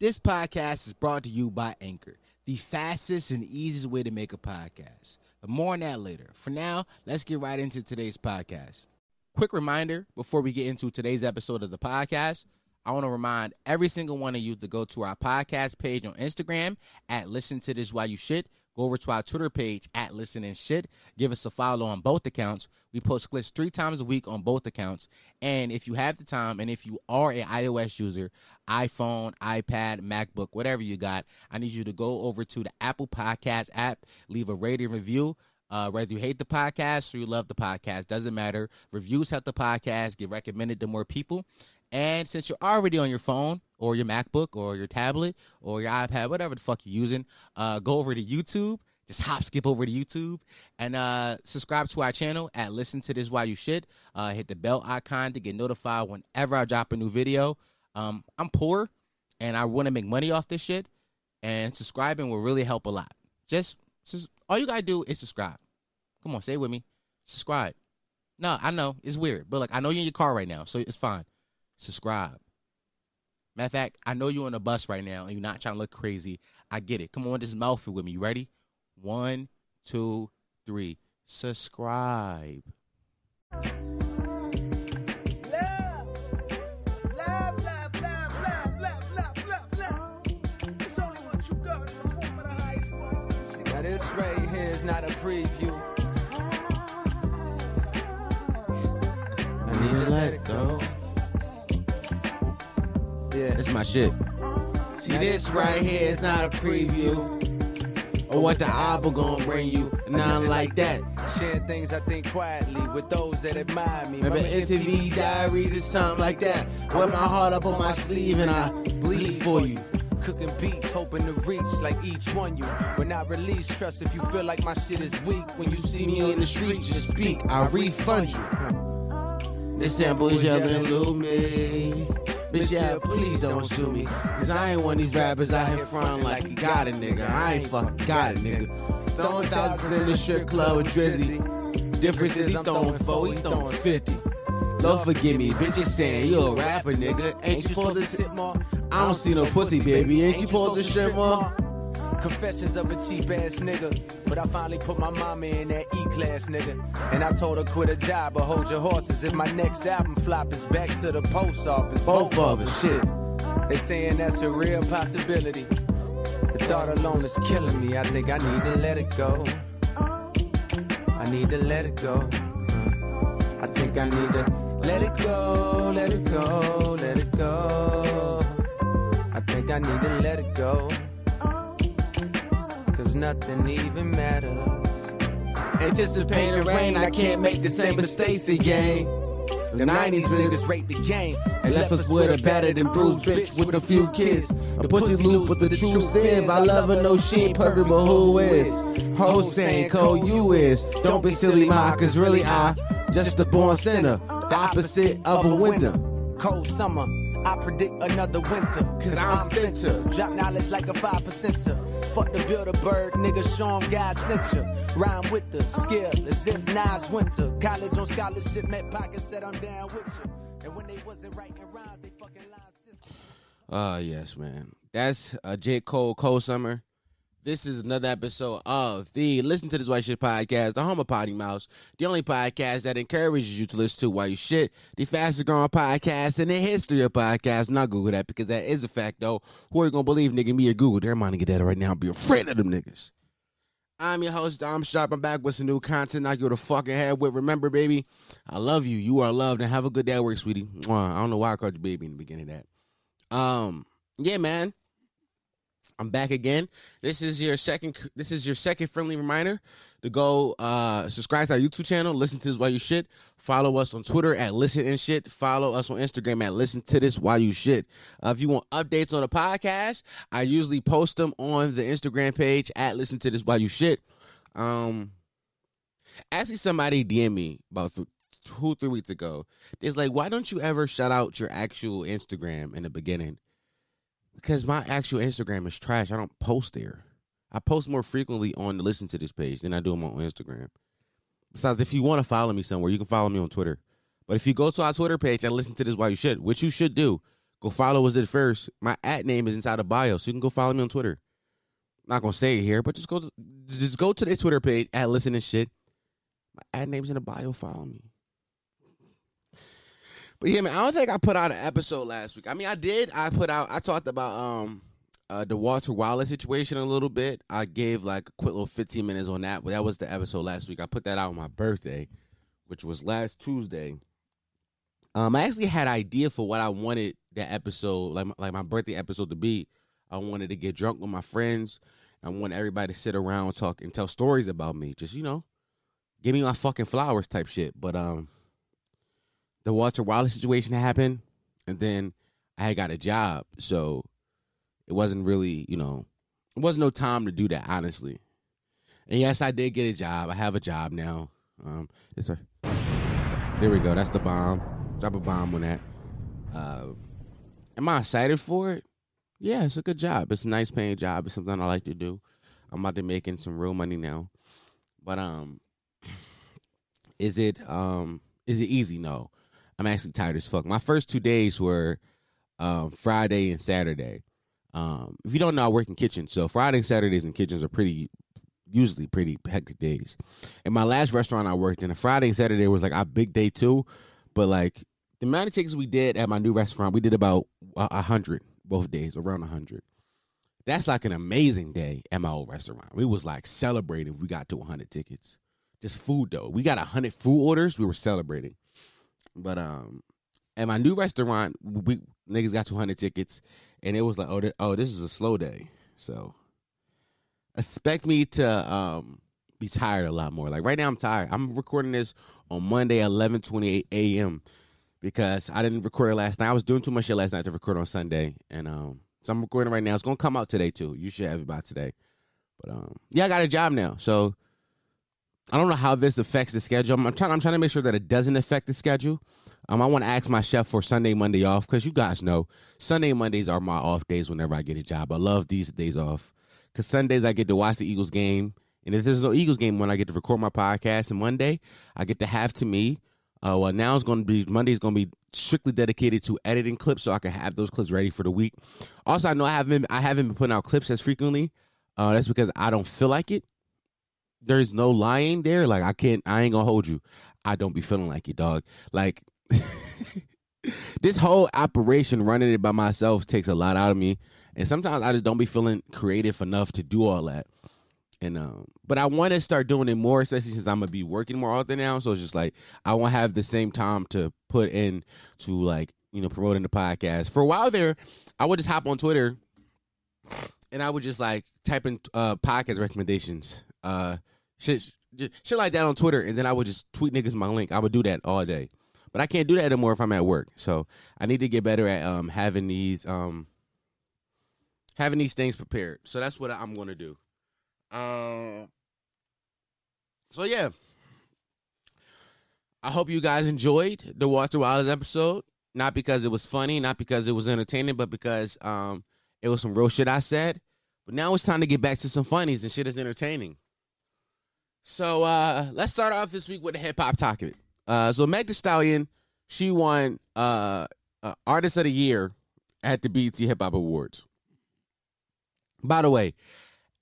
This podcast is brought to you by Anchor, the fastest and easiest way to make a podcast. But more on that later. For now, let's get right into today's podcast. Quick reminder before we get into today's episode of the podcast, I want to remind every single one of you to go to our podcast page on Instagram at Listen to This While You Shit. Go over to our Twitter page at Listen and Shit. Give us a follow on both accounts. We post clips three times a week on both accounts. And if you have the time, and if you are an iOS user, iPhone, iPad, MacBook, whatever you got, I need you to go over to the Apple Podcast app, leave a rating review. Uh, whether you hate the podcast or you love the podcast, doesn't matter. Reviews help the podcast get recommended to more people. And since you're already on your phone or your MacBook or your tablet or your iPad, whatever the fuck you're using, uh, go over to YouTube. Just hop, skip over to YouTube and uh, subscribe to our channel at Listen to This While You Shit. Uh, hit the bell icon to get notified whenever I drop a new video. Um, I'm poor and I want to make money off this shit, and subscribing will really help a lot. Just, just all you gotta do is subscribe. Come on, say it with me. Subscribe. No, I know it's weird, but like I know you're in your car right now, so it's fine subscribe. Matter of fact, I know you're on a bus right now and you're not trying to look crazy. I get it. Come on, just mouth it with me. You ready? One, two, three. Subscribe. That's my shit. See, this right here is not a preview of what the album gonna bring you. Nothing like that. Share things I think quietly with those that admire me. Remember MTV Diaries or something like that. Wear my heart up on my sleeve and I bleed for you. Cooking beats, hoping to reach like each one you. When I release trust, if you feel like my shit is weak, when you See me in the street, just speak. I'll refund you. This sample is jumping blue me. Bitch, yeah, please don't sue me. Cause I ain't one of these rappers out here front like you got a nigga. I ain't fucking got a nigga. Throwing thousands in the strip club with Drizzy. Difference is he throwing four, he throwing 50. Lord forgive me, bitch bitches saying you a rapper, nigga. Ain't you supposed to tip more? I don't see no pussy, baby. Ain't you supposed to strip more? Confessions of a cheap ass nigga. But I finally put my mama in that E class nigga. And I told her quit a job, but hold your horses. If my next album flop is back to the post office. Both of us, shit. They saying that's a real possibility. The thought alone is killing me. I think I need to let it go. I need to let it go. I think I need to let it go, let it go, let it go. I think I need to let it go. Cause nothing even matters. Anticipating rain, I can't make the same mistakes again. The 90s niggas raped the game and left us with a battered and bruised bitch with a few kids. A pussy loop with the true sieve. I love her, no she ain't perfect, but who is? Ho saying you is. Don't be silly, ma, cause really I just a born sinner. The opposite of a winter. Cold summer, I predict another winter. Cause I'm fitter. Drop knowledge like a five percenter. Fuck the build a bird, nigga, show 'em God sent ya. Rhyme with the skill as if Nas winter. College on scholarship, met pockets said I'm down with ya. And when they wasn't writing rhymes, they fucking lied. Ah, yes, man. That's uh, J. Cole, Cole Summer. This is another episode of the Listen to This White Shit podcast, the home of Potty Mouse, the only podcast that encourages you to listen to while you shit, the fastest growing podcast in the history of podcasts. Not Google that because that is a fact, though. Who are you gonna believe, nigga? Me or Google? They're minding get that right now. Be afraid of them niggas. I'm your host, Dom Sharpe. I'm back with some new content. I go to fucking head with. Remember, baby, I love you. You are loved, and have a good day at work, sweetie. I don't know why I called you baby in the beginning of that. Um, yeah, man. I'm back again. This is your second. This is your second friendly reminder to go uh, subscribe to our YouTube channel. Listen to this while you shit. Follow us on Twitter at Listen and Shit. Follow us on Instagram at Listen to This While You Shit. Uh, if you want updates on the podcast, I usually post them on the Instagram page at Listen to This While You Shit. Um, actually, somebody DM me about th- two three weeks ago. It's like, why don't you ever shout out your actual Instagram in the beginning? Because my actual Instagram is trash. I don't post there. I post more frequently on the listen to this page than I do on my Instagram. Besides, if you want to follow me somewhere, you can follow me on Twitter. But if you go to our Twitter page and listen to this while you should, which you should do, Go follow us at first. My at name is inside the bio, so you can go follow me on Twitter. not gonna say it here, but just go to, just go to the Twitter page at listen and shit. My ad name's in the bio. Follow me. But yeah, man, I don't think I put out an episode last week. I mean, I did. I put out. I talked about um uh, the Walter Wallace situation a little bit. I gave like a quick little 15 minutes on that, but that was the episode last week. I put that out on my birthday, which was last Tuesday. Um, I actually had idea for what I wanted that episode, like like my birthday episode, to be. I wanted to get drunk with my friends. I want everybody to sit around, talk, and tell stories about me. Just you know, give me my fucking flowers type shit. But um, the Walter Wallace situation happened, and then I had got a job, so it wasn't really, you know, it wasn't no time to do that, honestly. And yes, I did get a job. I have a job now. Um, yes, sir. There we go. That's the bomb. Drop a bomb on that. Uh, am I excited for it? Yeah, it's a good job. It's a nice paying job. It's something I like to do. I'm about to making some real money now. But um, is it um is it easy? No. I'm actually tired as fuck. My first two days were um, Friday and Saturday. Um, if you don't know, I work in kitchens, so Friday and Saturdays in kitchens are pretty usually pretty hectic days. And my last restaurant I worked in, a Friday and Saturday was like our big day too. But like the amount of tickets we did at my new restaurant, we did about a hundred both days, around a hundred. That's like an amazing day at my old restaurant. We was like celebrating. We got to hundred tickets. Just food though. We got hundred food orders. We were celebrating. But um, at my new restaurant, we niggas got 200 tickets, and it was like, oh, th- oh, this is a slow day. So expect me to um be tired a lot more. Like right now, I'm tired. I'm recording this on Monday, 11:28 a.m. because I didn't record it last night. I was doing too much shit last night to record on Sunday, and um, so I'm recording right now. It's gonna come out today too. You should have it by today. But um, yeah, I got a job now, so I don't know how this affects the schedule. I'm, I'm trying. I'm trying to make sure that it doesn't affect the schedule. Um, I want to ask my chef for Sunday, Monday off because you guys know Sunday, Mondays are my off days whenever I get a job. I love these days off because Sundays I get to watch the Eagles game, and if there's no Eagles game, when I get to record my podcast, and Monday I get to have to me. Uh, well, now it's going to be Monday's going to be strictly dedicated to editing clips, so I can have those clips ready for the week. Also, I know I haven't I haven't been putting out clips as frequently. Uh, that's because I don't feel like it there's no lying there. Like I can't, I ain't gonna hold you. I don't be feeling like it, dog. Like this whole operation, running it by myself, takes a lot out of me, and sometimes I just don't be feeling creative enough to do all that. And um, but I want to start doing it more, especially since I'm gonna be working more often now. So it's just like I won't have the same time to put in to like you know promoting the podcast. For a while there, I would just hop on Twitter and I would just like type in uh, podcast recommendations. Uh, shit, shit like that on Twitter, and then I would just tweet niggas my link. I would do that all day, but I can't do that anymore if I'm at work. So I need to get better at um having these um having these things prepared. So that's what I'm gonna do. Um. So yeah, I hope you guys enjoyed the Walter Wallace episode. Not because it was funny, not because it was entertaining, but because um it was some real shit I said. But now it's time to get back to some funnies and shit is entertaining. So uh, let's start off this week with a hip hop topic. Uh, so Meg Thee Stallion, she won uh, uh, Artist of the Year at the BET Hip Hop Awards. By the way,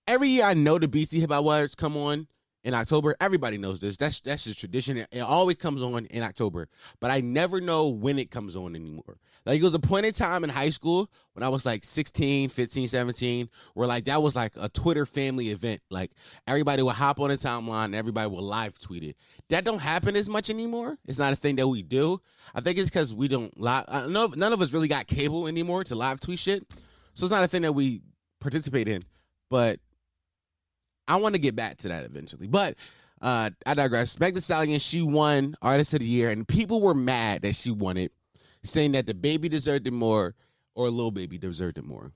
every year I know the BET Hip Hop Awards come on in October. Everybody knows this. That's that's just tradition. It always comes on in October, but I never know when it comes on anymore. Like it was a point in time in high school when I was like 16, 15, 17, where like that was like a Twitter family event. Like everybody would hop on the timeline and everybody would live tweet it. That don't happen as much anymore. It's not a thing that we do. I think it's because we don't live. Know uh, none of us really got cable anymore to live tweet shit, so it's not a thing that we participate in. But I want to get back to that eventually. But uh, I digress. Meg Thee Stallion, she won Artist of the Year, and people were mad that she won it, saying that DaBaby deserved it more or Lil Baby deserved it more.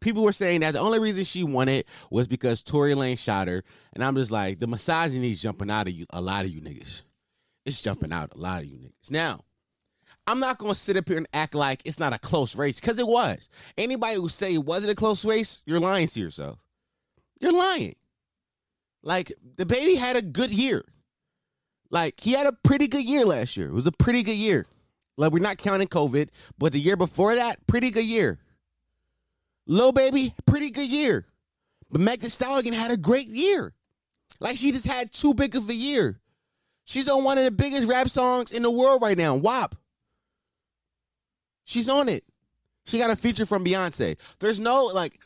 People were saying that the only reason she won it was because Tory Lanez shot her, and I'm just like, the misogyny is jumping out of you, a lot of you niggas. It's jumping out a lot of you niggas. Now, I'm not gonna sit up here and act like it's not a close race because it was. Anybody who say it wasn't a close race, you're lying to yourself. You're lying. Like DaBaby had a good year. Like he had a pretty good year last year. It was a pretty good year. Like we're not counting COVID, but the year before that, pretty good year. Lil Baby, pretty good year. But Meg Thee Stallion had a great year. Like she just had too big of a year. She's on one of the biggest rap songs in the world right now, WAP. She's on it. She got a feature from Beyonce. There's no like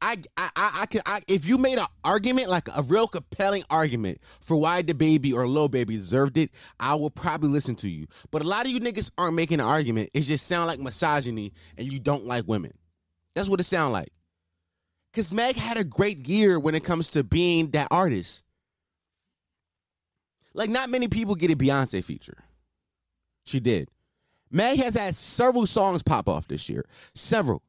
I I I, could I, if you made an argument like a real compelling argument for why DaBaby or Lil Baby deserved it, I will probably listen to you. But a lot of you niggas aren't making an argument. It just sound like misogyny and you don't like women. That's what it sound like. Cause Meg had a great year when it comes to being that artist. Like not many people get a Beyonce feature. She did. Meg has had several songs pop off this year. Several.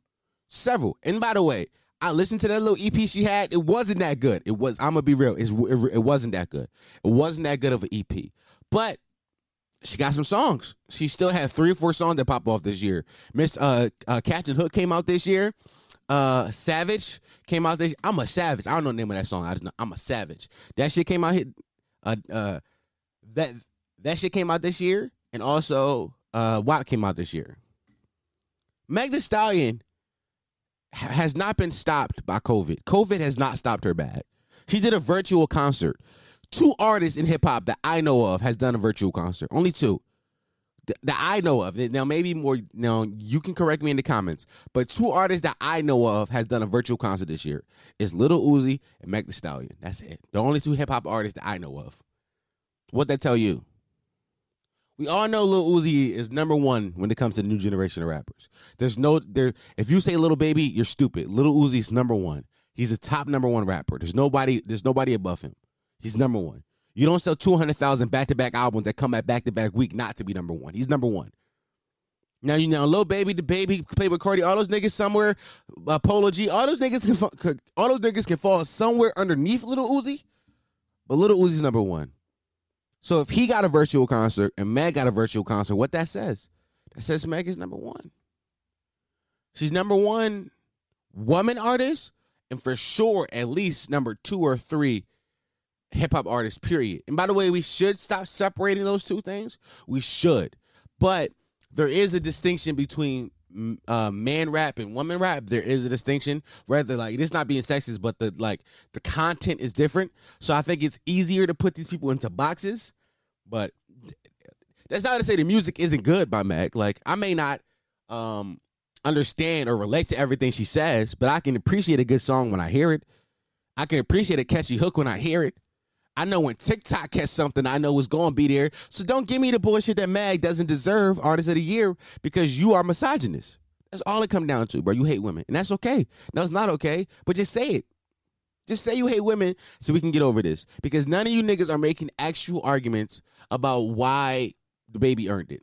Several. And by the way, I listened to that little EP she had. It wasn't that good. It was. I'm gonna be real. It's, it, it wasn't that good. It wasn't that good of an EP. But she got some songs. She still had three or four songs that pop off this year. Mr. Uh, uh, Captain Hook came out this year. Uh, Savage came out this. I'm a savage. I don't know the name of that song. I just know I'm a savage. That shit came out hit. Uh, uh, that that shit came out this year, and also uh, WAP came out this year. Meg Thee Stallion has not been stopped by COVID. COVID has not stopped her bad. She did a virtual concert. Two artists in hip hop that I know of has done a virtual concert. Only two that I know of. Now maybe more. Now you can correct me in the comments, but two artists that I know of has done a virtual concert this year. Is Little Uzi and Meg Thee Stallion. That's it. The only two hip hop artists that I know of. What that tell you? We all know Lil Uzi is number one when it comes to the new generation of rappers. There's no there. If you say Little Baby, you're stupid. Little Uzi's number one. He's a top number one rapper. There's nobody. There's nobody above him. He's number one. You don't sell two hundred thousand back to back albums that come at back to back week not to be number one. He's number one. Now you know, Lil Baby, DaBaby, played with Cardi. All those niggas somewhere, uh, Polo G. All those niggas can, all those niggas can fall somewhere underneath Little Uzi, but Little Uzi's number one. So if he got a virtual concert and Meg got a virtual concert, what that says? That says Meg is number one. She's number one woman artist, and for sure, at least number two or three hip hop artist, period. And by the way, we should stop separating those two things. We should. But there is a distinction between uh, man rap and woman rap. There is a distinction. Rather, like it's not being sexist, but the like the content is different. So I think it's easier to put these people into boxes. But that's not to say the music isn't good by Meg. Like I may not um understand or relate to everything she says, but I can appreciate a good song when I hear it. I can appreciate a catchy hook when I hear it. I know when TikTok catch something, I know it's going to be there. So don't give me the bullshit that Mag doesn't deserve Artist of the Year because you are misogynist. That's all it come down to, bro. You hate women, and that's okay. No, it's not okay, but just say it. Just say you hate women so we can get over this. Because none of you niggas are making actual arguments about why DaBaby earned it.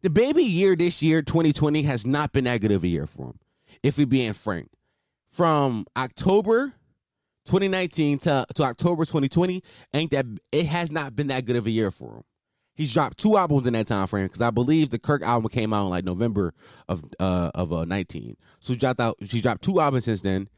The baby year this year, 2020, has not been that good of a year for him, if we being frank. From October 2019 to, to October 2020 ain't that it has not been that good of a year for him. He's dropped two albums in that time frame because I believe the Kirk album came out in like November of uh of uh 19. So he dropped out. She dropped two albums since then.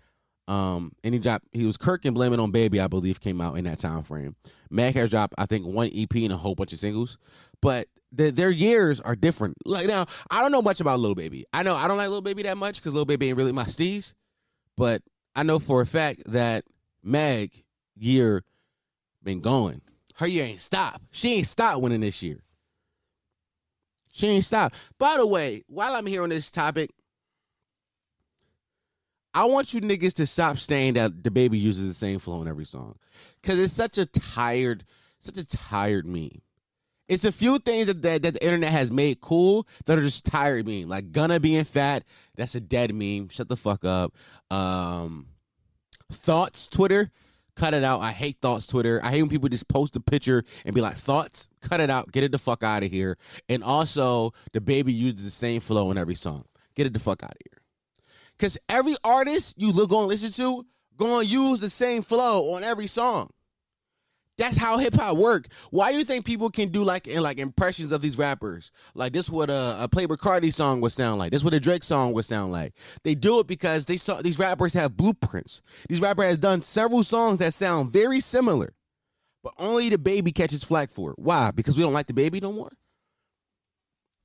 Um, and he dropped. He was Kirk and Blame It on Baby, I believe, came out in that time frame. Meg has dropped, I think, one EP and a whole bunch of singles, but the, their years are different. Like now, I don't know much about Lil Baby. I know I don't like Lil Baby that much because Lil Baby ain't really my steez, but I know for a fact that Meg year been going. Her year ain't stop. She ain't stopped winning this year. She ain't stopped. By the way, while I'm here on this topic, I want you niggas to stop saying that DaBaby uses the same flow in every song. Cause it's such a tired, such a tired meme. It's a few things that, that, that the internet has made cool that are just tired meme. Like Gunna being fat, that's a dead meme. Shut the fuck up. Um Thoughts Twitter, cut it out. I hate Thoughts Twitter. I hate when people just post a picture and be like, Thoughts, cut it out. Get it the fuck out of here. And also, DaBaby uses the same flow in every song. Get it the fuck out of here. Because every artist you look on listen to, gonna use the same flow on every song. That's how hip hop work. Why do you think people can do like like impressions of these rappers? Like this what a, a Playboi Carti song would sound like. This what a Drake song would sound like. They do it because they saw these rappers have blueprints. These rapper has done several songs that sound very similar, but only DaBaby catches flack for it. Why? Because we don't like DaBaby no more.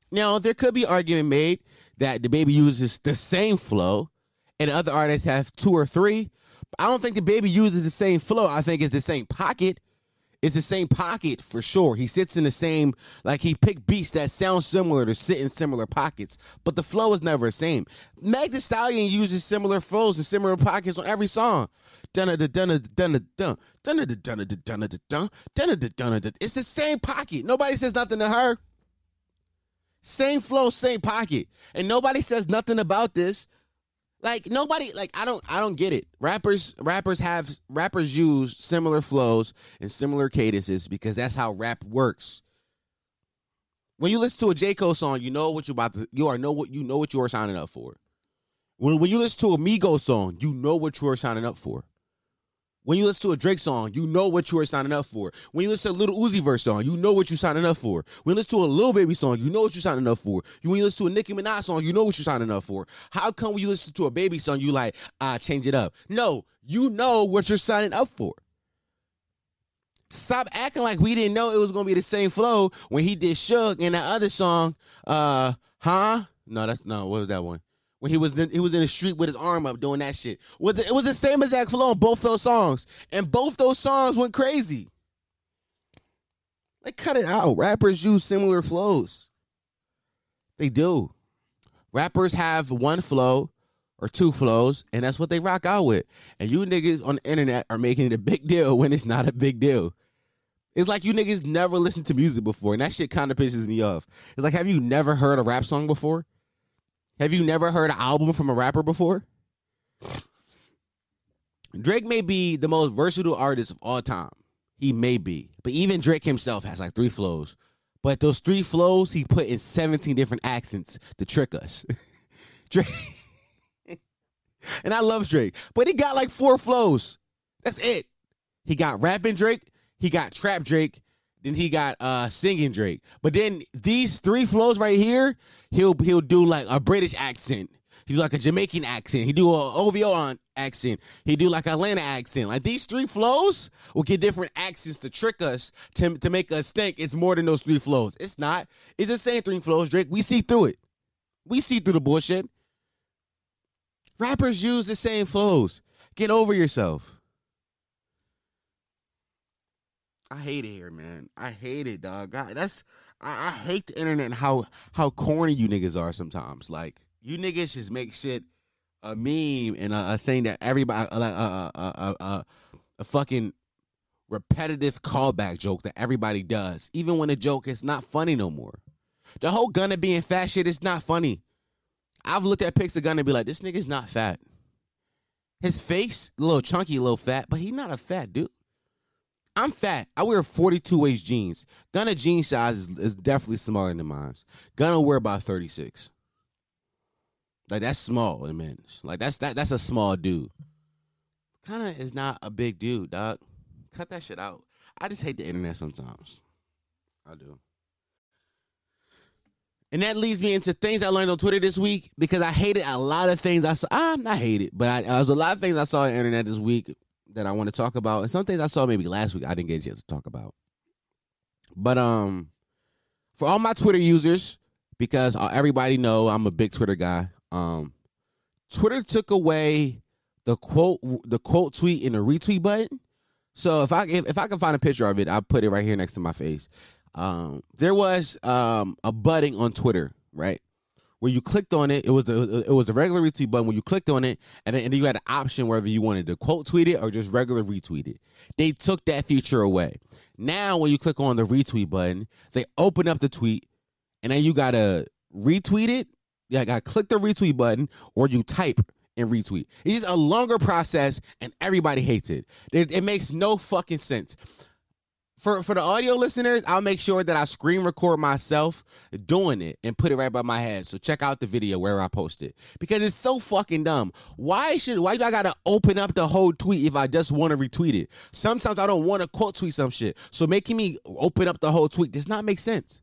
Now there could be argument made that DaBaby uses the same flow, and other artists have two or three. I don't think DaBaby uses the same flow. I think it's the same pocket. It's the same pocket for sure. He sits in the same, like he picked beats that sound similar to sit in similar pockets, but the flow is never the same. Meg Thee Stallion uses similar flows and similar pockets on every song. It's the same pocket. Nobody says nothing to her. Same flow, same pocket, and nobody says nothing about this. Like nobody, like I don't, I don't get it. Rappers, rappers have rappers use similar flows and similar cadences because that's how rap works. When you listen to a J Cole song, you know what you about to, you are know what you know what you are signing up for. When when you listen to a Migos song, you know what you are signing up for. When you listen to a Drake song, you know what you are signing up for. When you listen to a Little Uzi Vert song, you know what you're signing up for. When you listen to a Lil Baby song, you know what you're signing up for. When you listen to a Nicki Minaj song, you know what you're signing up for. How come when you listen to a Baby song, you like, ah, change it up? No, you know what you're signing up for. Stop acting like we didn't know it was gonna be the same flow when he did Suge in that other song. Uh, huh? No, that's no. What was that one? When he was in, he was in the street with his arm up doing that shit. It was the same exact flow on both those songs, and both those songs went crazy. Like, cut it out. Rappers use similar flows. They do. Rappers have one flow or two flows, and that's what they rock out with. And you niggas on the internet are making it a big deal when it's not a big deal. It's like you niggas never listened to music before, and that shit kind of pisses me off. It's like, have you never heard a rap song before? Have you never heard an album from a rapper before? Drake may be the most versatile artist of all time. He may be. But even Drake himself has like three flows. But those three flows he put in 17 different accents to trick us. Drake. and I love Drake. But he got like four flows. That's it. He got rapping Drake, he got trap Drake, then he got uh singing Drake. But then these three flows right here, he'll he'll do like a British accent. He do like a Jamaican accent. He do a OVO on accent. He do like Atlanta accent. Like these three flows will get different accents to trick us to to make us think it's more than those three flows. It's not. It's the same three flows, Drake. We see through it. We see through the bullshit. Rappers use the same flows. Get over yourself. I hate it here, man. I hate it, dog. That's I, I, hate the internet and how how corny you niggas are sometimes. Like you niggas just make shit a meme and a, a thing that everybody like a, a, a, a fucking repetitive callback joke that everybody does, even when the joke is not funny no more. The whole Gunna being fat shit is not funny. I've looked at pics of Gunna and be like, this nigga's not fat. His face, a little chunky, a little fat, but he's not a fat dude. I'm fat. I wear 42 waist jeans. Gunna jean size is, is definitely smaller than mine. Gunna wear about 36. Like that's small in. Like that's that that's a small dude. Of is not a big dude, dog. Cut that shit out. I just hate the internet sometimes. I do. And that leads me into things I learned on Twitter this week because I hated a lot of things I saw. Ah, I'm not hated, but I, was a lot of things I saw on the internet this week that I want to talk about, and some things I saw maybe last week I didn't get a chance to talk about. But um, for all my Twitter users, because everybody know I'm a big Twitter guy. Um, Twitter took away the quote, the quote tweet and the retweet button. So if I if, if I can find a picture of it, I'll put it right here next to my face. Um, there was um a button on Twitter, right? When you clicked on it, it was the it was the regular retweet button. When you clicked on it, and then, and then you had an option whether you wanted to quote tweet it or just regular retweet it. They took that feature away. Now, when you click on the retweet button, they open up the tweet, and then you gotta retweet it. Yeah, I gotta click the retweet button, or you type and retweet. It's a longer process, and everybody hates it. It, it makes no fucking sense for for the audio listeners, I'll make sure that I screen record myself doing it and put it right by my head. So check out the video where I post it because it's so fucking dumb. Why should why do I gotta open up the whole tweet if I just want to retweet it? Sometimes I don't want to quote tweet some shit. So making me open up the whole tweet does not make sense.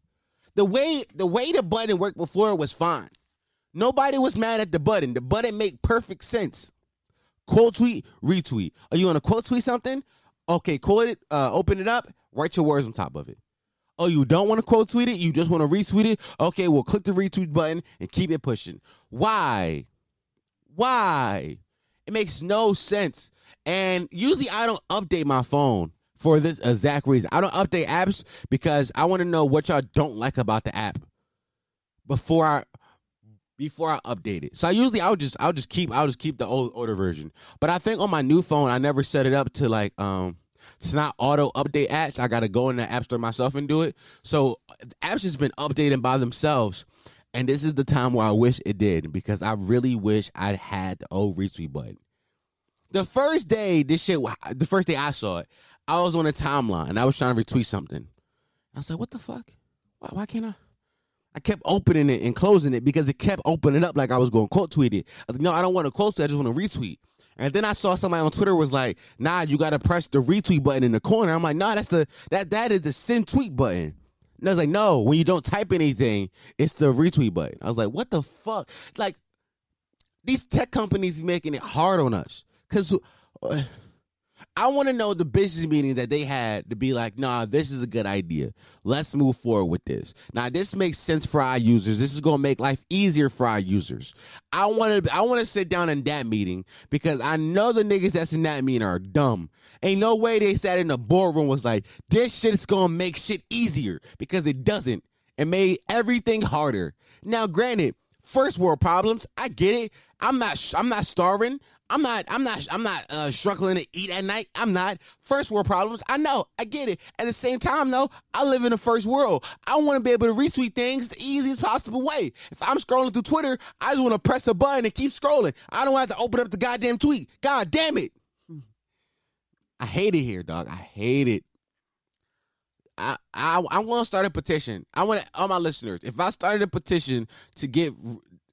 The way the way the button worked before was fine. Nobody was mad at the button. The button made perfect sense. Quote tweet, retweet. Are you gonna quote tweet something? Okay, quote it, uh, open it up, write your words on top of it. Oh, you don't want to quote tweet it? You just want to retweet it? Okay, well, click the retweet button and keep it pushing. Why? Why? It makes no sense. And usually I don't update my phone for this exact reason. I don't update apps because I want to know what y'all don't like about the app before I before I update it. So I usually I'll just I'll just keep I'll just keep the old older version. But I think on my new phone I never set it up to like um it's not auto update apps. I gotta go in the app store myself and do it. So apps just been updating by themselves. And this is the time where I wish it did because I really wish I had the old retweet button. The first day this shit, the first day I saw it, I was on a timeline and I was trying to retweet something. I was like, "What the fuck? Why, why can't I?" I kept opening it and closing it because it kept opening up like I was going quote tweet it. I was like, no, I don't want to quote tweet. I just want to retweet. And then I saw somebody on Twitter was like, "Nah, you got to press the retweet button in the corner." I'm like, "Nah, that's the that that is the send tweet button." And I was like, "No, when you don't type anything, it's the retweet button." I was like, "What the fuck?" Like these tech companies making it hard on us because. Uh, I want to know the business meeting that they had to be like, nah, this is a good idea. Let's move forward with this. Now, this makes sense for our users. This is to make life easier for our users. I want to, I want to sit down in that meeting because I know the niggas that's in that meeting are dumb. Ain't no way they sat in the boardroom was like, this shit is to make shit easier because it doesn't. It made everything harder. Now, granted, first world problems, I get it. I'm not, I'm not starving. I'm not, I'm not, I'm not uh, struggling to eat at night. I'm not. First world problems. I know. I get it. At the same time, though, I live in the first world. I want to be able to retweet things the easiest possible way. If I'm scrolling through Twitter, I just want to press a button and keep scrolling. I don't have to open up the goddamn tweet. God damn it. I hate it here, dog. I hate it. I I I want to start a petition. I want all my listeners. If I started a petition to get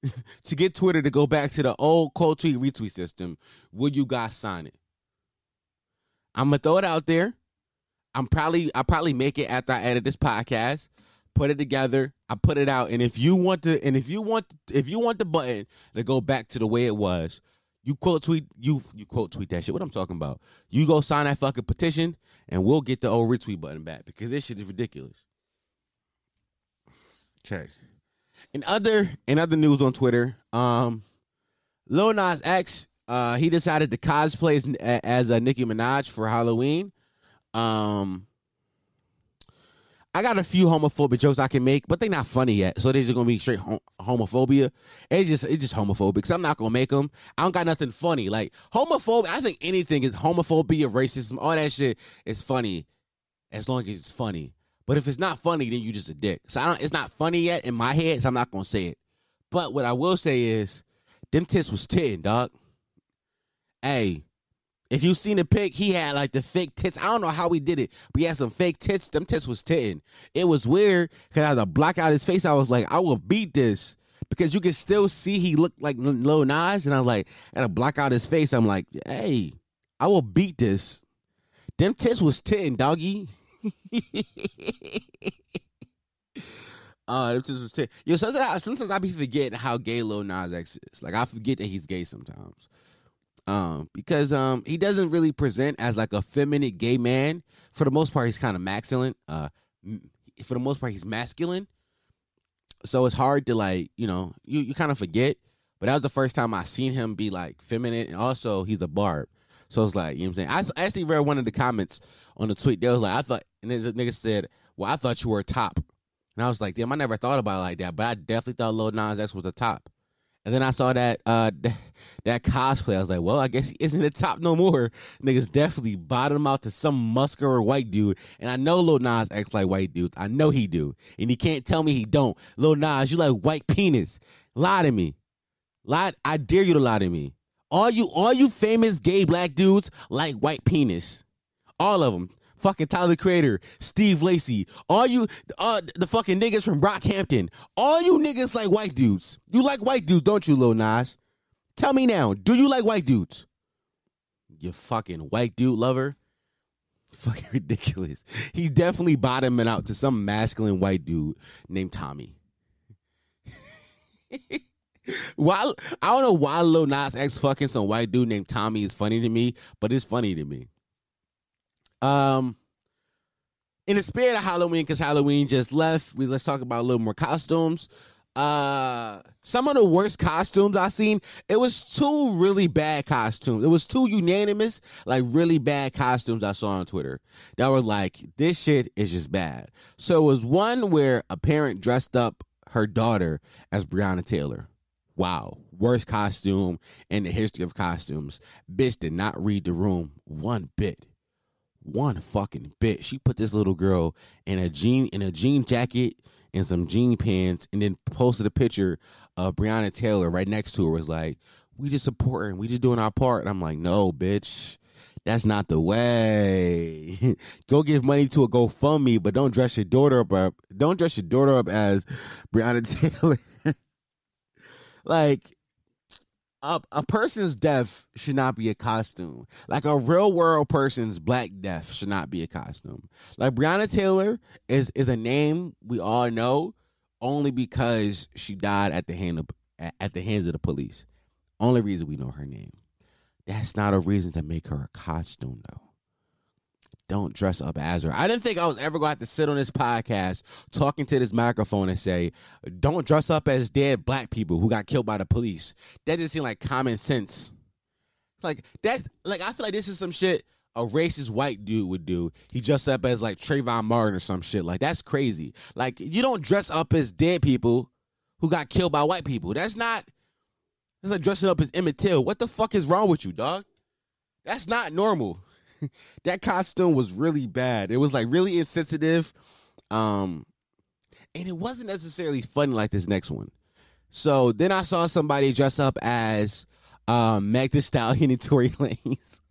to get Twitter to go back to the old quote tweet retweet system, would you guys sign it? I'm gonna throw it out there. I'm probably I'll probably make it after I edit this podcast, put it together, I put it out, and if you want to, and if you want, if you want the button to go back to the way it was, you quote tweet you you quote tweet that shit. What I'm talking about? You go sign that fucking petition, and we'll get the old retweet button back because this shit is ridiculous. Okay. In other in other news on Twitter, um, Lil Nas X, uh, he decided to cosplay as, as uh, Nicki Minaj for Halloween. Um, I got a few homophobic jokes I can make, but they're not funny yet. So they're just gonna be straight hom- homophobia. It's just it's just homophobic. So I'm not gonna make them. I don't got nothing funny. Like homophobic, I think anything is homophobia, racism, all that shit is funny, as long as it's funny. But if it's not funny, then you just a dick. So I don't, it's not funny yet in my head, so I'm not gonna say it. But what I will say is, them tits was titting, dog. Hey, if you seen the pic, he had like the fake tits. I don't know how he did it, but he had some fake tits. Them tits was titting. It was weird because I had to block out his face. I was like, I will beat this because you can still see he looked like Lil Nas, and I was like, I had to block out his face. I'm like, hey, I will beat this. Them tits was titting, doggy. Uh, this was t- yo. Sometimes, I, sometimes I be forgetting how gay Lil Nas X is. Like I forget that he's gay sometimes. Um, because um, he doesn't really present as like a feminine gay man. For the most part, he's kind of masculine. Uh, for the most part, he's masculine. So it's hard to like, you know, you you kind of forget. But that was the first time I seen him be like feminine, and also he's a barb. So it's like, you know what I'm saying? I I actually read one of the comments on the tweet. They was like, I thought, and then the nigga said, well, I thought you were a top. And I was like, damn, I never thought about it like that. But I definitely thought Lil Nas X was a top. And then I saw that uh that cosplay. I was like, well, I guess he isn't a top no more. Niggas definitely bottom out to some muscular white dude. And I know Lil Nas X like white dudes. I know he do. And he can't tell me he don't. Lil Nas, you like white penis. Lie to me. Lie. I dare you to lie to me. All you, all you famous gay black dudes like white penis. All of them. Fucking Tyler Creator, Steve Lacy, all you, uh, the fucking niggas from Brockhampton, all you niggas like white dudes. You like white dudes, don't you, Lil Nas? Tell me now, do you like white dudes? You fucking white dude lover. Fucking ridiculous. He's definitely bottoming out to some masculine white dude named Tommy. why I don't know why Lil Nas X fucking some white dude named Tommy is funny to me, but it's funny to me. Um in the spirit of Halloween, because Halloween just left, we let's talk about a little more costumes. Uh, some of the worst costumes I seen. It was two really bad costumes. It was two unanimous, like really bad costumes I saw on Twitter that were like, this shit is just bad. So it was one where a parent dressed up her daughter as Breonna Taylor. Wow, worst costume in the history of costumes. Bitch did not read the room one bit one fucking bit. She put this little girl in a jean in a jean jacket and some jean pants, and then posted a picture of Breonna Taylor right next to her. Was like, "We just supporting, we just doing our part." And I'm like, "No, bitch." That's not the way. Go give money to a GoFundMe, but don't dress your daughter up. up don't dress your daughter up as Breonna Taylor. Like, a, a person's death should not be a costume. Like a real world person's black death should not be a costume. Like Breonna Taylor is is a name we all know only because she died at the hand of at the hands of the police. Only reason we know her name. That's not a reason to make her a costume though don't dress up as her. I didn't think I was ever going to have to sit on this podcast talking to this microphone and say, don't dress up as dead black people who got killed by the police. That just seemed like common sense. Like, that's, like, I feel like this is some shit a racist white dude would do. He dressed up as like Trayvon Martin or some shit. Like, that's crazy. Like, you don't dress up as dead people who got killed by white people. That's not, that's like dressing up as Emmett Till. What the fuck is wrong with you, dog? That's not normal. that costume was really bad. It was like really insensitive. Um and it wasn't necessarily funny like this next one. So then I saw somebody dress up as um Meg Thee Stallion and Tory Lanez.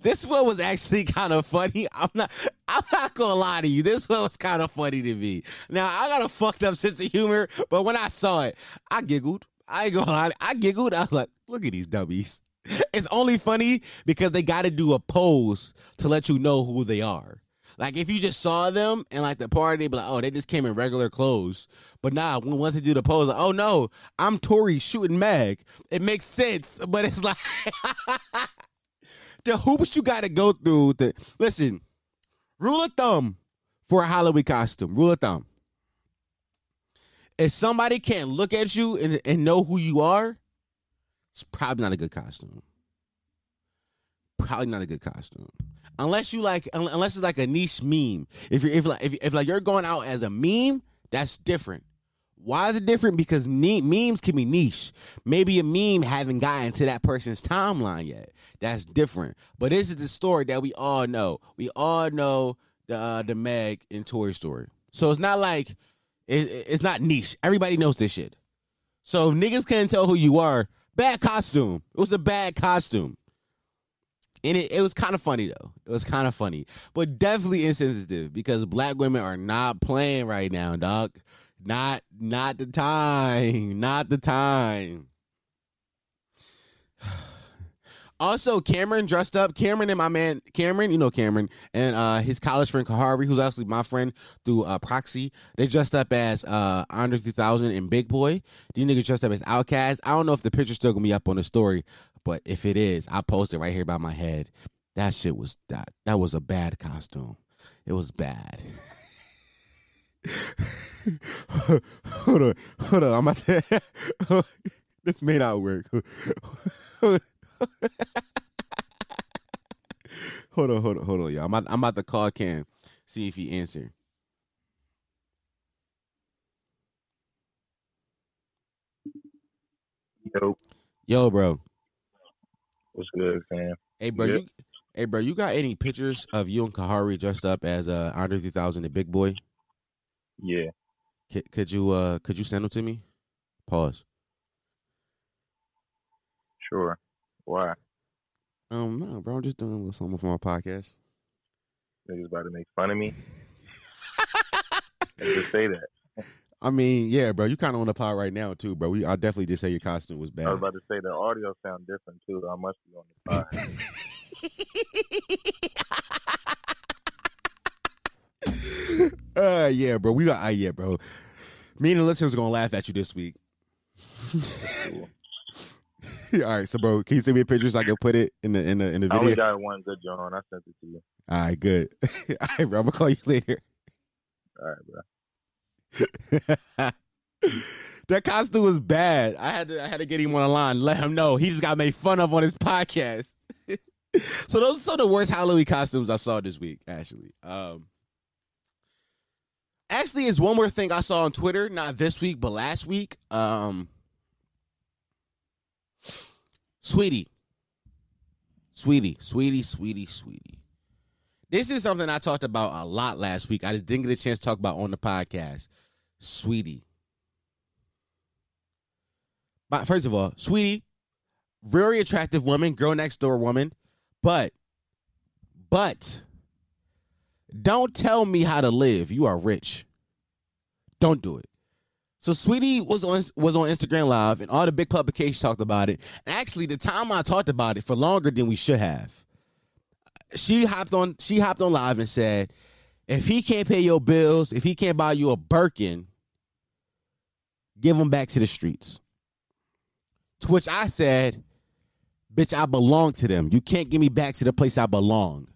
This one was actually kind of funny. I'm not I'm not gonna lie to you. This one was kind of funny to me. Now I got a fucked up sense of humor, but when I saw it, I giggled. I ain't gonna lie. I giggled. I was like, look at these dummies. it's only funny because they got to do a pose to let you know who they are. Like if you just saw them and like the party, be like, oh, they just came in regular clothes. But nah, once they do the pose, like, oh no, I'm Tory shooting Meg. It makes sense, but it's like the hoops you got to go through. To listen, rule of thumb for a Halloween costume. Rule of thumb: if somebody can't look at you and, and know who you are, it's probably not a good costume. Probably not a good costume. Unless you like, unless it's like a niche meme. If you're if like if, if like you're going out as a meme, that's different. Why is it different? Because memes can be niche. Maybe a meme haven't gotten to that person's timeline yet. That's different. But this is the story that we all know. We all know the uh, the Meg and Toy story. So it's not like it, it's not niche. Everybody knows this shit. So if niggas can't tell who you are, Bad costume. It was a bad costume. And it, it was kind of funny though. It was kind of funny. But definitely insensitive because black women are not playing right now, dog. Not not the time. Not the time. Also, Cameron dressed up. Cameron and my man Cameron, you know Cameron, and uh, his college friend Kahari, who's actually my friend through uh, proxy. They dressed up as uh, Andre 3000 and Big Boi. These niggas dressed up as Outkast. I don't know if the picture's still gonna be up on the story, but if it is, I post it right here by my head. That shit was that. That was a bad costume. It was bad. hold on, hold on. I'm at this may not work. hold on, hold on, hold on, y'all. I'm about, I'm about to call Cam, see if he answer. Yo. Yo, bro. What's good, fam? Hey, bro. Yep. You, hey, bro. You got any pictures of you and Kahari dressed up as uh, Andre 3000, the Big Boi? Yeah. Could, could you uh could you send them to me? Pause. Sure. Why? Um, no, bro. I'm just doing a little something for my podcast. Niggas about to make fun of me. just say that. I mean, yeah, bro. You kind of on the pod right now too, bro. We I definitely just say your costume was bad. I was about to say the audio sound different too. I must be on the pod. uh, yeah, bro. We got, uh, yeah, bro. Me and the listeners are gonna laugh at you this week. All right, so bro, can you send me a picture so I can put it in the in the in the I only video? got one good John. I sent it to you. All right, good. All right, bro. I'm gonna call you later. All right, bro. that costume was bad. I had to I had to get him on the line, let him know he just got made fun of on his podcast. so those are the worst Halloween costumes I saw this week. Actually, um, actually, is one more thing I saw on Twitter, not this week but last week. Um, sweetie, sweetie, sweetie, sweetie, sweetie. This is something I talked about a lot last week. I just didn't get a chance to talk about on the podcast. Sweetie. But first of all, Sweetie, very attractive woman, girl next door woman, but but don't tell me how to live. You are rich. Don't do it. So Sweetie was on was on Instagram Live, and all the big publications talked about it. Actually, the time I talked about it for longer than we should have. She hopped on. She hopped on live and said, "If he can't pay your bills, if he can't buy you a Birkin, give him back to the streets." To which I said, "Bitch, I belong to them. You can't give me back to the place I belong."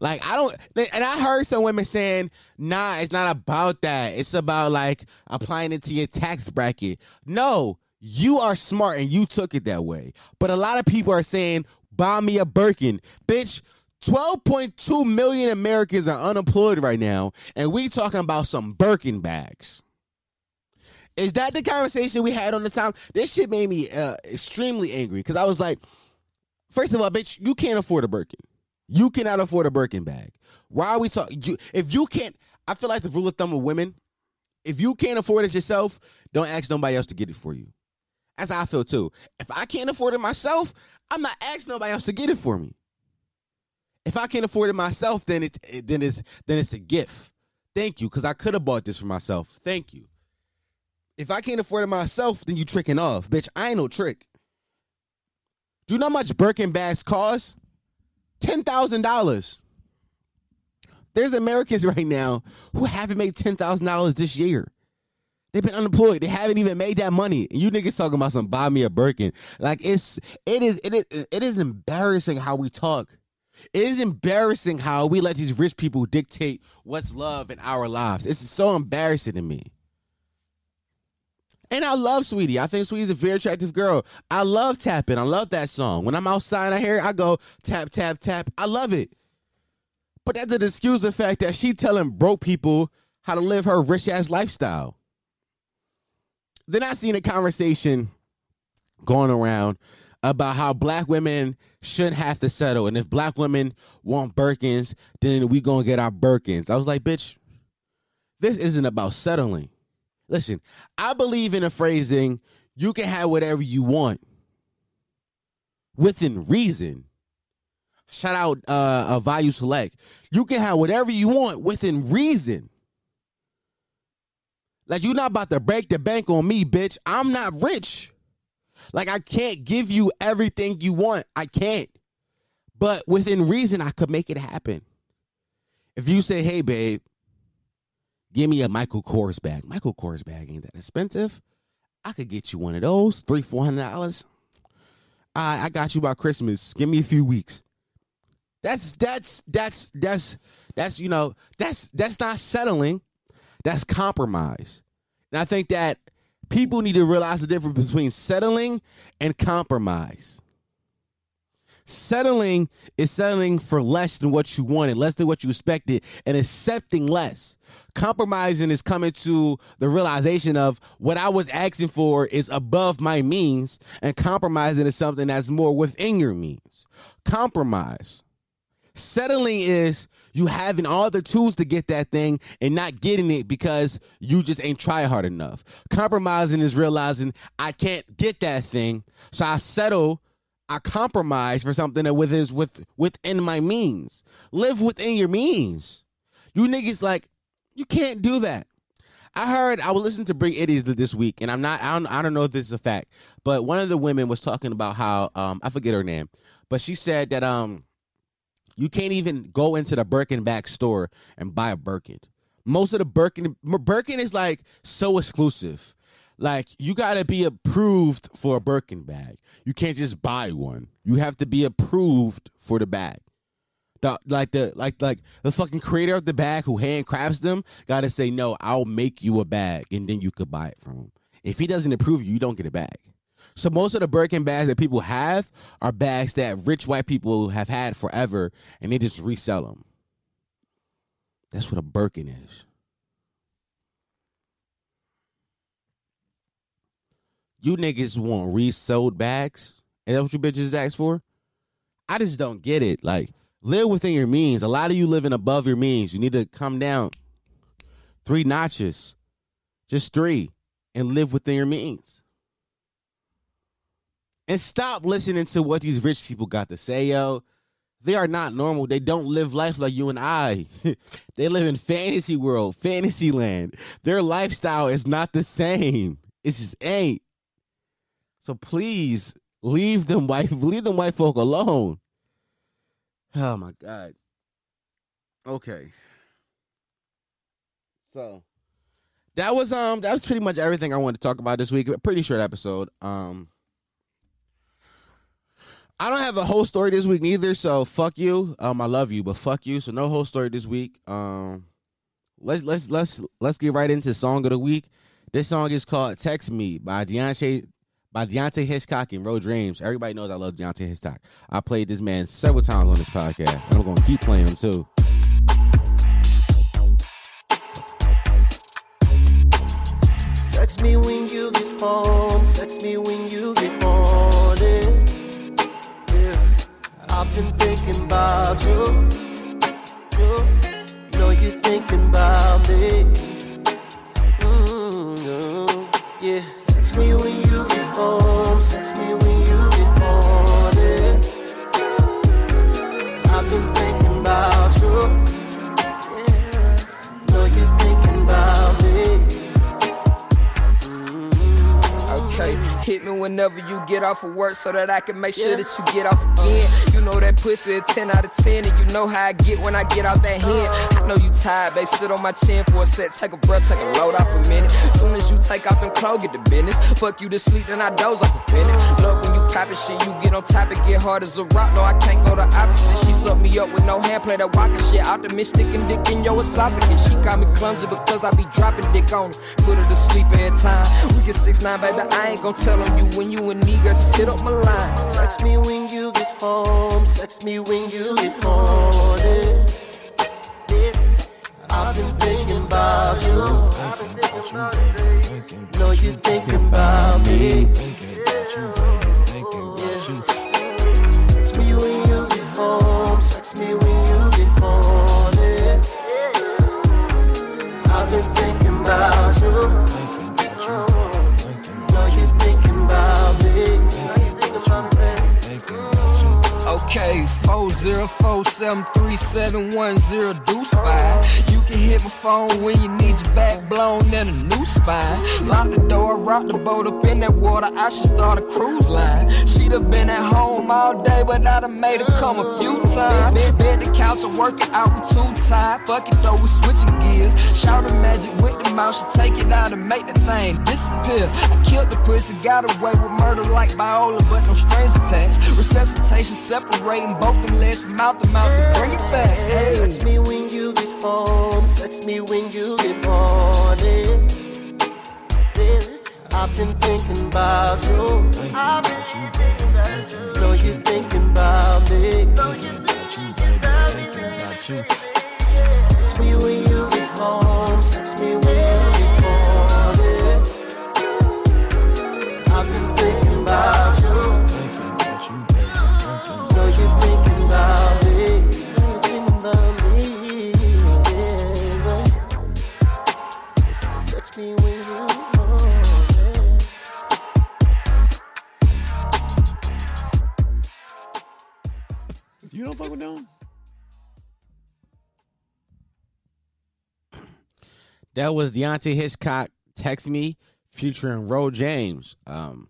Like I don't, and I heard some women saying, "Nah, it's not about that. It's about like applying it to your tax bracket." No, you are smart and you took it that way. But a lot of people are saying, "Buy me a Birkin, bitch." 12.2 million Americans are unemployed right now, and we talking about some Birkin bags. Is that the conversation we had on the time? This shit made me uh, extremely angry because I was like, first of all, bitch, you can't afford a Birkin. You cannot afford a Birkin bag. Why are we talking? You, if you can't, I feel like the rule of thumb of women, if you can't afford it yourself, don't ask nobody else to get it for you. That's how I feel too. If I can't afford it myself, I'm not asking nobody else to get it for me. If I can't afford it myself, then it's then it's then it's a gift. Thank you, because I could have bought this for myself. Thank you. If I can't afford it myself, then you tricking off, bitch. I ain't no trick. Do you know how much Birkin bags cost? Ten thousand dollars. There's Americans right now who haven't made ten thousand dollars this year. They've been unemployed. They haven't even made that money. You niggas talking about some buy me a Birkin. Like it's it is it is it is embarrassing how we talk. It is embarrassing how we let these rich people dictate what's love in our lives. It's so embarrassing to me. And I love Sweetie. I think Sweetie's a very attractive girl. I love tapping. I love that song. When I'm outside I hear I go tap, tap, tap. I love it. But that doesn't excuse the fact that she telling broke people how to live her rich ass lifestyle. Then I seen a conversation going around about how black women shouldn't have to settle. And if black women want Birkins, then we gonna get our Birkins. I was like, bitch, this isn't about settling. Listen, I believe in a phrasing, you can have whatever you want within reason. Shout out uh, uh Value Select. You can have whatever you want within reason. Like you're not about to break the bank on me, bitch. I'm not rich. Like I can't give you everything you want. I can't. But within reason, I could make it happen. If you say, "Hey, babe, give me a Michael Kors bag," Michael Kors bag ain't that expensive. I could get you one of those, three, four hundred dollars. I I got you by Christmas. Give me a few weeks. That's that's that's that's that's you know that's that's not settling. That's compromise. And I think that people need to realize the difference between settling and compromise. Settling is settling for less than what you wanted, less than what you expected, and accepting less. Compromising is coming to the realization of what I was asking for is above my means, and compromising is something that's more within your means. Compromise. Settling is you having all the tools to get that thing and not getting it because you just ain't try hard enough. Compromising is realizing I can't get that thing, so I settle. I compromise for something that with is with within my means. Live within your means. You niggas like you can't do that. I heard I was listening to Brilliant Idiots this week, and I'm not. I don't. I don't know if this is a fact, but one of the women was talking about how um I forget her name, but she said that um you can't even go into the Birkin back store and buy a Birkin. Most of the Birkin Birkin is like so exclusive. Like you got to be approved for a Birkin bag. You can't just buy one. You have to be approved for the bag. The, like the like like the fucking creator of the bag who handcrafts them got to say no. I'll make you a bag and then you could buy it from him. If he doesn't approve you, you don't get a bag. So most of the Birkin bags that people have are bags that rich white people have had forever, and they just resell them. That's what a Birkin is. You niggas want resold bags? Is that what you bitches ask for? I just don't get it. Like, live within your means. A lot of you living above your means. You need to come down three notches, just three, and live within your means. And stop listening to what these rich people got to say, yo. They are not normal. They don't live life like you and I. they live in fantasy world, fantasy land. Their lifestyle is not the same. It just ain't. So please leave them white leave them white folk alone. Oh my god. Okay. So that was um that was pretty much everything I wanted to talk about this week. Pretty short episode. Um I don't have a whole story this week neither, so fuck you. Um I love you, but fuck you. So no whole story this week. Um let's let's let's let's get right into song of the week. This song is called Text Me by Deante by Deante Hitchcock and Ro James. Everybody knows I love Deante Hitchcock. I played this man several times on this podcast, and I'm gonna keep playing him too. Text me when you get home. Text me when you get morning. Yeah, I've been thinking about you. You know you're thinking about me. Mm, yeah, text me when hit me whenever you get off of work so that I can make sure that you get off again. You know that pussy a 10 out of 10, and you know how I get when I get out that hand. I know you tired, babe. Sit on my chin for a sec, take a breath, take a load off a minute. Soon as you take off them clothes, get the business. Fuck you to sleep, then I doze off a minute. Love when you poppin' shit, you get on top, it get hard as a rock. No, I can't go the opposite. She suck me up with no hand, play that walking shit. Optimistic and dick in your esophagus. She call me clumsy because I be dropping dick on her. Put her to sleep every time. We get 6 9 baby. I ain't gon' tell on you when you and nigga. Just hit up my line. Text me when you get home. Text me when you get horny. I've been thinking about you. Know you thinking about me. Text me when you get home. Text me when Okay, 404-73710 deuce five. You can hit my phone when you need your back blown and a new spine. Lock the door, rock the boat up in that water. I should start a cruise line. She'd have been at home all day, but I'd have made her come a few times. Bed bed the couch and working out with too tired. Fuck it though, we switching gears. Shout the magic with the mouth, she take it out and make the thing disappear. I killed the pussy, got away with murder like Viola, but no strings attached. Resuscitation separating both them legs from mouth to mouth to bring it back. Hey. Text me when you get home. Text me when you get horny. Baby, I've been thinking about you. I've been thinking about you. Know you thinking about me. Text me when you get home. Text me when don't fuck with? That was Deante Hitchcock text me featuring Ro James. Um,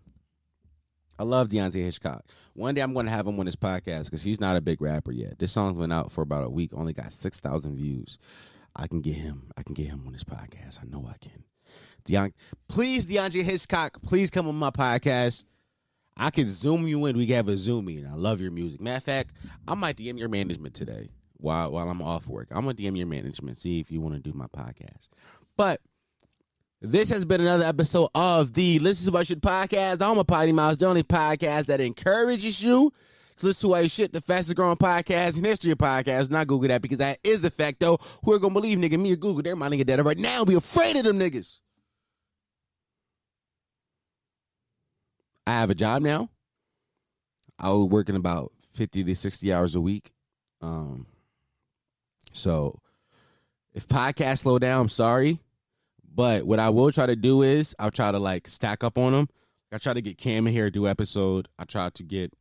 I love Deante Hitchcock. One day I'm going to have him on this podcast because he's not a big rapper yet. This song's been out for about a week, only got six thousand views. I can get him. I can get him on this podcast. I know I can. Deont- please, Deante Hitchcock, please come on my podcast. I can zoom you in. We can have a zoom in. I love your music. Matter of fact, I might DM your management today. while while I'm off work. I'm gonna DM your management see if you want to do my podcast. But this has been another episode of the Listen to My Shit podcast. I'm a Potty Miles, the only podcast that encourages you to listen to our shit, the fastest growing podcast in history of podcasts. Not Google that because that is a fact though. Who are gonna believe nigga me or Google? They're my nigga dead right now. Be afraid of them niggas. I have a job now. I was working about 50 to 60 hours a week. Um, so if podcasts slow down, I'm sorry. But what I will try to do is I'll try to like stack up on them. I try to get Cam in here do episode. I try to get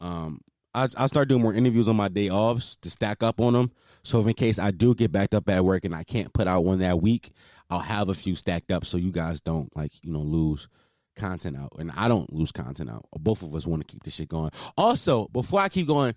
um I I start doing more interviews on my day offs to stack up on them. So if in case I do get backed up at work and I can't put out one that week, I'll have a few stacked up so you guys don't like you know lose content out and I don't lose content out. Both of us want to keep this shit going. Also, before I keep going,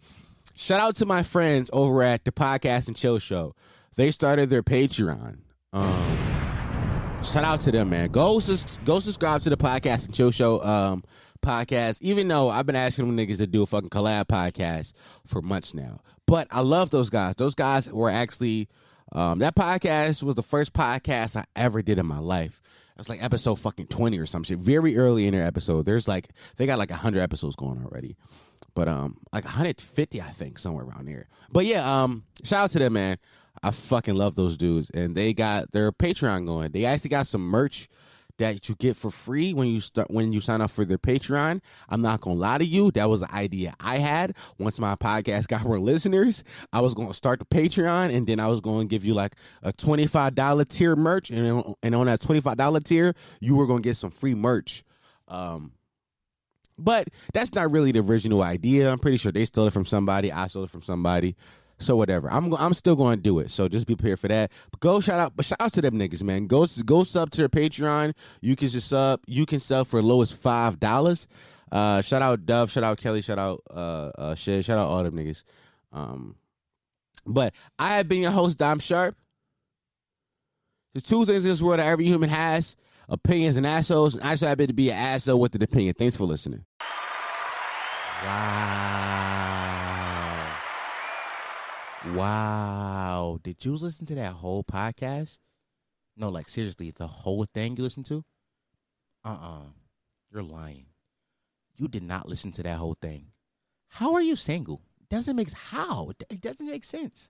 shout out to my friends over at the Podcast and Chill Show. They started their Patreon. Um, shout out to them, man. Go sus- go subscribe to the Podcast and Chill Show um, podcast. Even though I've been asking them niggas to do a fucking collab podcast for months now, but I love those guys. Those guys were actually um, that podcast was the first podcast I ever did in my life. It was like episode fucking 20 or some shit. Very early in their episode. There's like they got like 100 episodes going already. But um like 150 I think somewhere around there. But yeah, um shout out to them man. I fucking love those dudes and they got their Patreon going. They actually got some merch that you get for free when you start when you sign up for their Patreon. I'm not gonna lie to you, that was an idea I had. Once my podcast got more listeners, I was gonna start the Patreon and then I was gonna give you like a $25 tier merch, and and on that $25 tier, you were gonna get some free merch. Um but that's not really the original idea. I'm pretty sure they stole it from somebody. I stole it from somebody. So whatever. I'm I'm still going to do it. So just be prepared for that. But go shout out, but shout out to them niggas, man. Go go sub to their Patreon. You can just sub. You can sub for low as five dollars. Uh, shout out Dove. Shout out Kelly. Shout out uh, uh Shed. Shout out all them niggas. Um, but I have been your host, Dom Sharpe. The two things in this world that every human has: opinions and assholes. And I just happen to be an asshole with an opinion. Thanks for listening. Wow. Wow. Did you listen to that whole podcast? No, like seriously, the whole thing you listened to? Uh uh-uh. uh. you are lying. You did not listen to that whole thing. How are you single? Doesn't make how? It doesn't make sense.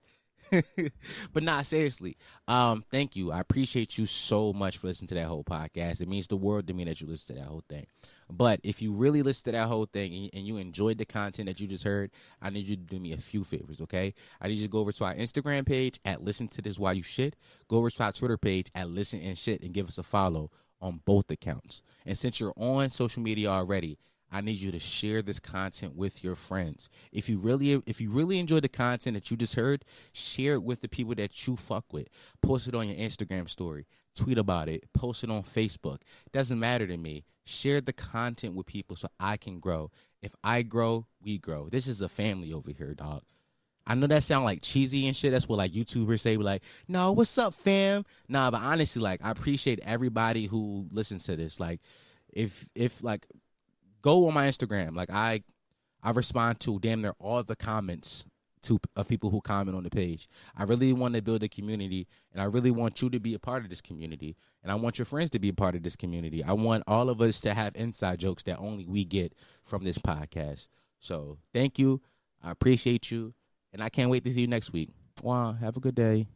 but nah, seriously. Um, thank you. I appreciate you so much for listening to that whole podcast. It means the world to me that you listen to that whole thing. But if you really listen to that whole thing and, you enjoyed the content that you just heard, I need you to do me a few favors, okay? I need you to go over to our Instagram page at Listen to This While You Shit. Go over to our Twitter page at Listen and Shit and give us a follow on both accounts. And since you're on social media already, I need you to share this content with your friends. If you really if you really enjoy the content that you just heard, share it with the people that you fuck with. Post it on your Instagram story, tweet about it, post it on Facebook. Doesn't matter to me. Share the content with people so I can grow. If I grow, we grow. This is a family over here, dog. I know that sound like cheesy and shit. That's what like YouTubers say. Like, no, what's up, fam? Nah, but honestly, like, I appreciate everybody who listens to this. Like, if if like go on my Instagram. Like I I respond to damn near all the comments to of people who comment on the page. I really want to build a community and I really want you to be a part of this community and I want your friends to be a part of this community. I want all of us to have inside jokes that only we get from this podcast. So, thank you. I appreciate you and I can't wait to see you next week. Wow, have a good day.